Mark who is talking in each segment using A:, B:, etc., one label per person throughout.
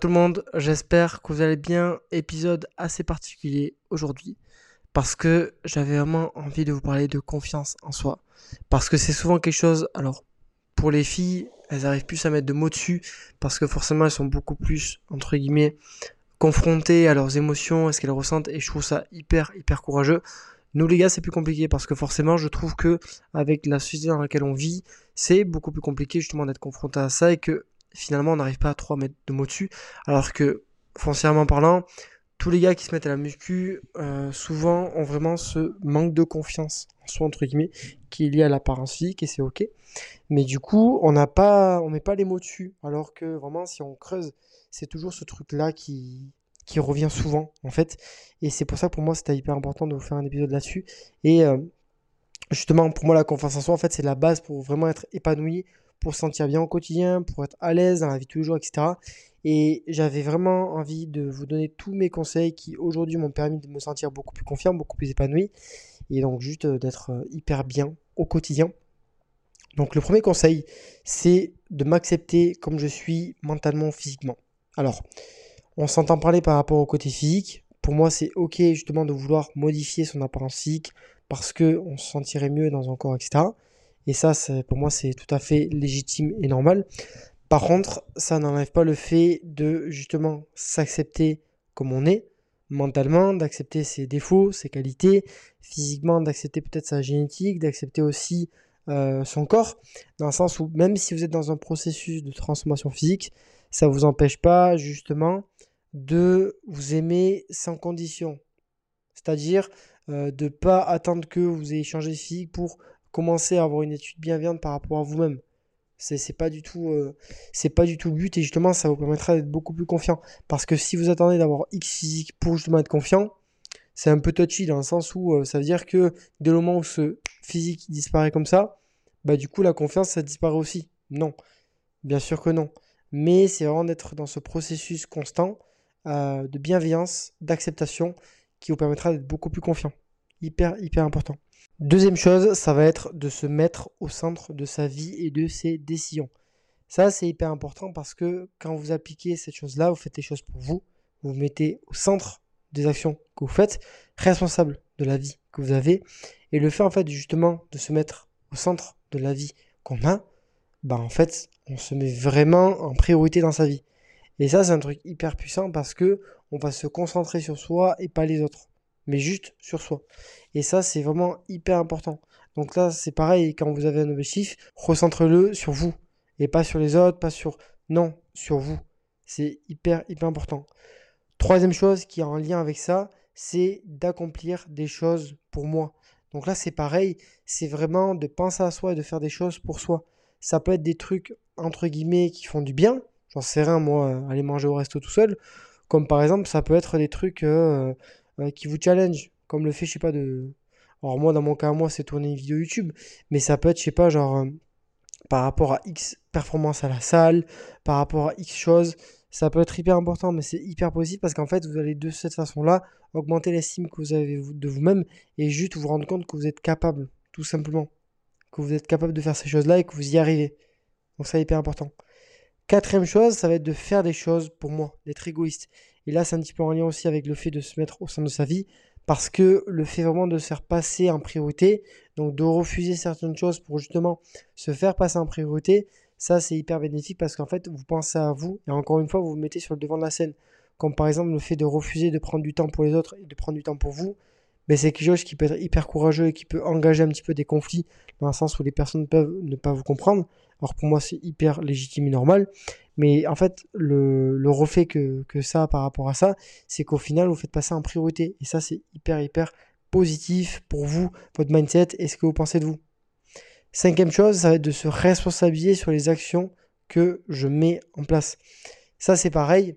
A: Tout le monde, j'espère que vous allez bien. Épisode assez particulier aujourd'hui parce que j'avais vraiment envie de vous parler de confiance en soi. Parce que c'est souvent quelque chose, alors pour les filles, elles arrivent plus à mettre de mots dessus parce que forcément elles sont beaucoup plus, entre guillemets, confrontées à leurs émotions, à ce qu'elles ressentent et je trouve ça hyper, hyper courageux. Nous les gars, c'est plus compliqué parce que forcément, je trouve que avec la société dans laquelle on vit, c'est beaucoup plus compliqué justement d'être confronté à ça et que finalement on n'arrive pas à trop mettre de mots dessus. Alors que foncièrement parlant, tous les gars qui se mettent à la muscu, euh, souvent ont vraiment ce manque de confiance en soi entre guillemets, qui est lié à l'apparence physique et c'est ok. Mais du coup, on n'a pas, on met pas les mots dessus. Alors que vraiment, si on creuse, c'est toujours ce truc là qui qui revient souvent en fait. Et c'est pour ça pour moi c'était hyper important de vous faire un épisode là-dessus. Et euh, justement pour moi la confiance en soi en fait c'est la base pour vraiment être épanoui, pour se sentir bien au quotidien, pour être à l'aise dans la vie de tous les jours, etc. Et j'avais vraiment envie de vous donner tous mes conseils qui aujourd'hui m'ont permis de me sentir beaucoup plus confiant, beaucoup plus épanoui. Et donc juste euh, d'être euh, hyper bien au quotidien. Donc le premier conseil, c'est de m'accepter comme je suis mentalement, physiquement. Alors, on s'entend parler par rapport au côté physique. Pour moi, c'est ok justement de vouloir modifier son apparence physique parce que on se sentirait mieux dans un corps, etc. Et ça, pour moi, c'est tout à fait légitime et normal. Par contre, ça n'enlève pas le fait de justement s'accepter comme on est, mentalement, d'accepter ses défauts, ses qualités, physiquement, d'accepter peut-être sa génétique, d'accepter aussi euh, son corps, dans le sens où même si vous êtes dans un processus de transformation physique, ça ne vous empêche pas justement de vous aimer sans condition. C'est-à-dire euh, de ne pas attendre que vous ayez changé de physique pour commencer à avoir une étude bienveillante par rapport à vous-même. C'est pas du tout euh, c'est pas du tout le but et justement ça vous permettra d'être beaucoup plus confiant parce que si vous attendez d'avoir X physique pour justement être confiant, c'est un peu touchy dans le sens où euh, ça veut dire que dès le moment où ce physique disparaît comme ça, bah du coup la confiance ça disparaît aussi. Non. Bien sûr que non. Mais c'est vraiment d'être dans ce processus constant euh, de bienveillance, d'acceptation, qui vous permettra d'être beaucoup plus confiant. Hyper, hyper important. Deuxième chose, ça va être de se mettre au centre de sa vie et de ses décisions. Ça, c'est hyper important parce que quand vous appliquez cette chose-là, vous faites les choses pour vous, vous vous mettez au centre des actions que vous faites, responsable de la vie que vous avez. Et le fait, en fait, justement, de se mettre au centre de la vie qu'on a, bah, en fait, on se met vraiment en priorité dans sa vie. Et ça, c'est un truc hyper puissant parce que on va se concentrer sur soi et pas les autres, mais juste sur soi. Et ça, c'est vraiment hyper important. Donc là, c'est pareil, quand vous avez un objectif, recentre-le sur vous et pas sur les autres, pas sur... Non, sur vous. C'est hyper, hyper important. Troisième chose qui est en lien avec ça, c'est d'accomplir des choses pour moi. Donc là, c'est pareil, c'est vraiment de penser à soi et de faire des choses pour soi. Ça peut être des trucs, entre guillemets, qui font du bien, J'en sais rien, moi, euh, aller manger au resto tout seul. Comme par exemple, ça peut être des trucs euh, euh, qui vous challenge, comme le fait, je sais pas, de. Alors, moi, dans mon cas, moi, c'est tourner une vidéo YouTube, mais ça peut être, je sais pas, genre, par rapport à X performance à la salle, par rapport à X choses. Ça peut être hyper important, mais c'est hyper possible parce qu'en fait, vous allez de cette façon-là augmenter l'estime que vous avez de vous-même et juste vous rendre compte que vous êtes capable, tout simplement. Que vous êtes capable de faire ces choses-là et que vous y arrivez. Donc, ça, hyper important. Quatrième chose, ça va être de faire des choses pour moi, d'être égoïste. Et là, c'est un petit peu en lien aussi avec le fait de se mettre au sein de sa vie, parce que le fait vraiment de se faire passer en priorité, donc de refuser certaines choses pour justement se faire passer en priorité, ça c'est hyper bénéfique parce qu'en fait, vous pensez à vous, et encore une fois, vous vous mettez sur le devant de la scène. Comme par exemple le fait de refuser de prendre du temps pour les autres et de prendre du temps pour vous, mais c'est quelque chose qui peut être hyper courageux et qui peut engager un petit peu des conflits dans le sens où les personnes peuvent ne pas vous comprendre. Alors pour moi c'est hyper légitime et normal, mais en fait le, le reflet que, que ça par rapport à ça, c'est qu'au final vous faites passer en priorité et ça c'est hyper hyper positif pour vous, votre mindset et ce que vous pensez de vous. Cinquième chose, ça va être de se responsabiliser sur les actions que je mets en place. Ça c'est pareil,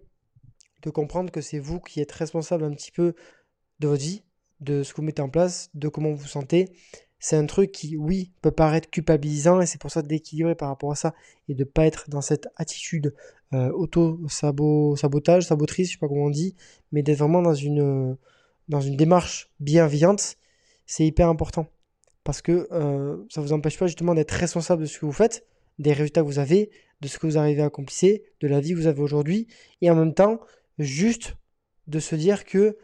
A: de comprendre que c'est vous qui êtes responsable un petit peu de votre vie, de ce que vous mettez en place, de comment vous vous sentez. C'est un truc qui, oui, peut paraître culpabilisant et c'est pour ça d'équilibrer par rapport à ça et de pas être dans cette attitude euh, auto-sabotage, sabotrice, je sais pas comment on dit, mais d'être vraiment dans une, dans une démarche bienveillante, c'est hyper important. Parce que euh, ça vous empêche pas justement d'être responsable de ce que vous faites, des résultats que vous avez, de ce que vous arrivez à accomplir, de la vie que vous avez aujourd'hui, et en même temps, juste de se dire que,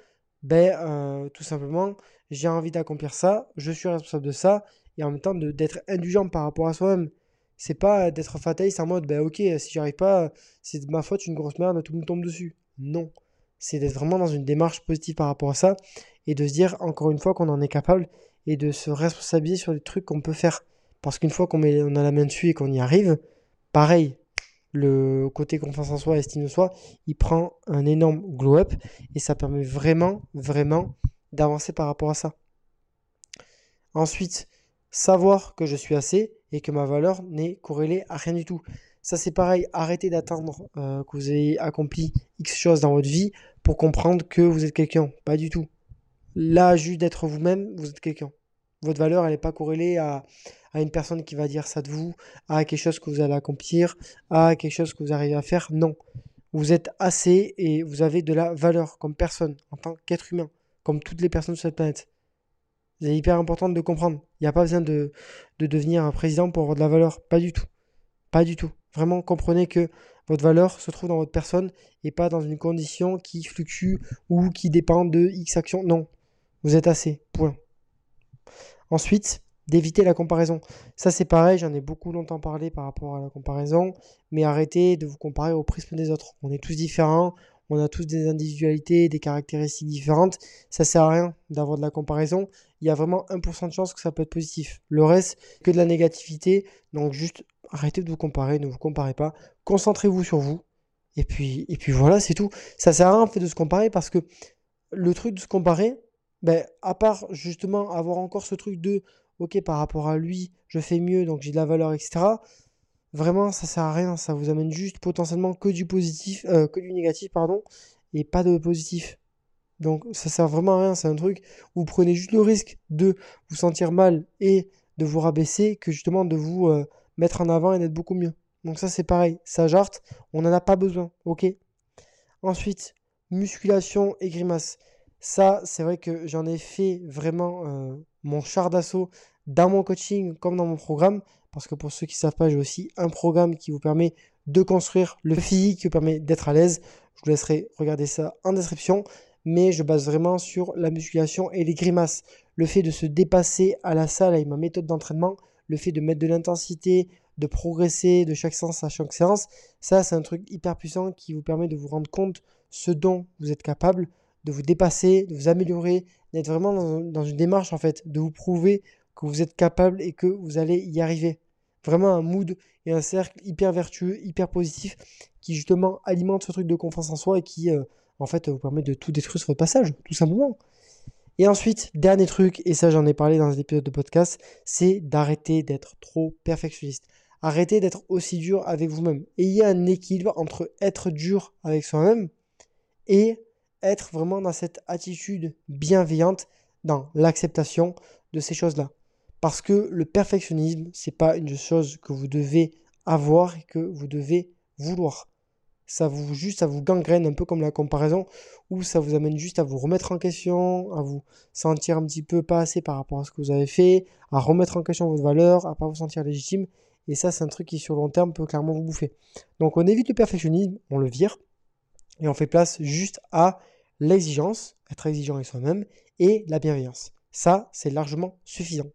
A: ben, euh, tout simplement, j'ai envie d'accomplir ça, je suis responsable de ça, et en même temps d'être indulgent par rapport à soi-même. C'est pas d'être fataliste en mode, ben ok, si j'y arrive pas, c'est de ma faute, une grosse merde, tout me tombe dessus. Non. C'est d'être vraiment dans une démarche positive par rapport à ça, et de se dire, encore une fois, qu'on en est capable, et de se responsabiliser sur les trucs qu'on peut faire. Parce qu'une fois qu'on on a la main dessus et qu'on y arrive, pareil, le côté confiance en soi, estime de soi, il prend un énorme glow-up et ça permet vraiment, vraiment d'avancer par rapport à ça. Ensuite, savoir que je suis assez et que ma valeur n'est corrélée à rien du tout. Ça c'est pareil, arrêtez d'attendre euh, que vous ayez accompli X choses dans votre vie pour comprendre que vous êtes quelqu'un. Pas du tout. Là, juste d'être vous-même, vous êtes quelqu'un. Votre valeur, elle n'est pas corrélée à, à une personne qui va dire ça de vous, à quelque chose que vous allez accomplir, à quelque chose que vous arrivez à faire. Non. Vous êtes assez et vous avez de la valeur comme personne, en tant qu'être humain, comme toutes les personnes sur cette planète. C'est hyper important de comprendre. Il n'y a pas besoin de, de devenir un président pour avoir de la valeur. Pas du tout. Pas du tout. Vraiment, comprenez que votre valeur se trouve dans votre personne et pas dans une condition qui fluctue ou qui dépend de X actions. Non. Vous êtes assez. Point. Ensuite, d'éviter la comparaison. Ça c'est pareil, j'en ai beaucoup longtemps parlé par rapport à la comparaison, mais arrêtez de vous comparer au prisme des autres. On est tous différents, on a tous des individualités, des caractéristiques différentes. Ça sert à rien d'avoir de la comparaison. Il y a vraiment 1% de chance que ça peut être positif. Le reste, que de la négativité. Donc juste arrêtez de vous comparer, ne vous comparez pas. Concentrez-vous sur vous. Et puis, et puis voilà, c'est tout. Ça sert à rien de se comparer parce que le truc de se comparer, ben, à part justement avoir encore ce truc de ok, par rapport à lui, je fais mieux, donc j'ai de la valeur, etc. Vraiment, ça sert à rien. Ça vous amène juste potentiellement que du positif, euh, que du négatif, pardon, et pas de positif. Donc, ça sert vraiment à rien. C'est un truc où vous prenez juste le risque de vous sentir mal et de vous rabaisser que justement de vous euh, mettre en avant et d'être beaucoup mieux. Donc, ça, c'est pareil. Ça jarte, on n'en a pas besoin. Ok Ensuite, musculation et grimace. Ça, c'est vrai que j'en ai fait vraiment euh, mon char d'assaut dans mon coaching comme dans mon programme. Parce que pour ceux qui ne savent pas, j'ai aussi un programme qui vous permet de construire le physique, qui vous permet d'être à l'aise. Je vous laisserai regarder ça en description. Mais je base vraiment sur la musculation et les grimaces. Le fait de se dépasser à la salle avec ma méthode d'entraînement, le fait de mettre de l'intensité, de progresser de chaque séance à chaque séance, ça c'est un truc hyper puissant qui vous permet de vous rendre compte ce dont vous êtes capable, de vous dépasser, de vous améliorer, d'être vraiment dans, une démarche en fait, de vous prouver que vous êtes capable et que vous allez y arriver. Vraiment un mood et un cercle hyper vertueux, hyper positif, qui justement alimente ce truc de confiance en soi et qui euh, en fait vous permet de tout détruire sur votre passage, tout simplement. Et ensuite, dernier truc, et ça j'en ai parlé dans un épisode de podcast, c'est d'arrêter d'être trop perfectionniste. Arrêtez d'être aussi dur avec vous-même. Ayez un équilibre entre être dur avec soi-même et être vraiment dans cette attitude bienveillante, dans l'acceptation de ces choses-là. Parce que le perfectionnisme, c'est pas une chose que vous devez avoir et que vous devez vouloir. Ça vous juste, ça vous gangrène un peu comme la comparaison, où ça vous amène juste à vous remettre en question, à vous sentir un petit peu pas assez par rapport à ce que vous avez fait, à remettre en question votre valeur, à pas vous sentir légitime. Et ça, c'est un truc qui sur long terme peut clairement vous bouffer. Donc on évite le perfectionnisme, on le vire, et on fait place juste à l'exigence, être exigeant avec soi-même, et la bienveillance. Ça, c'est largement suffisant.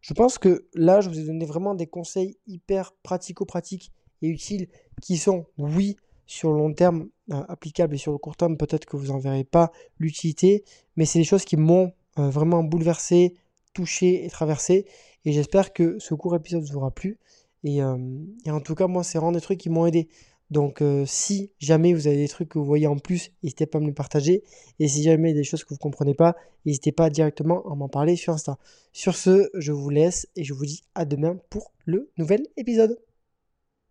A: Je pense que là, je vous ai donné vraiment des conseils hyper pratico-pratiques et utiles qui sont, oui, sur le long terme euh, applicables et sur le court terme, peut-être que vous n'en verrez pas l'utilité, mais c'est des choses qui m'ont euh, vraiment bouleversé, touché et traversé. Et j'espère que ce court épisode vous aura plu. Et, euh, et en tout cas, moi, c'est vraiment des trucs qui m'ont aidé. Donc euh, si jamais vous avez des trucs que vous voyez en plus, n'hésitez pas à me les partager. Et si jamais il y a des choses que vous ne comprenez pas, n'hésitez pas directement à m'en parler sur Insta. Sur ce, je vous laisse et je vous dis à demain pour le nouvel épisode.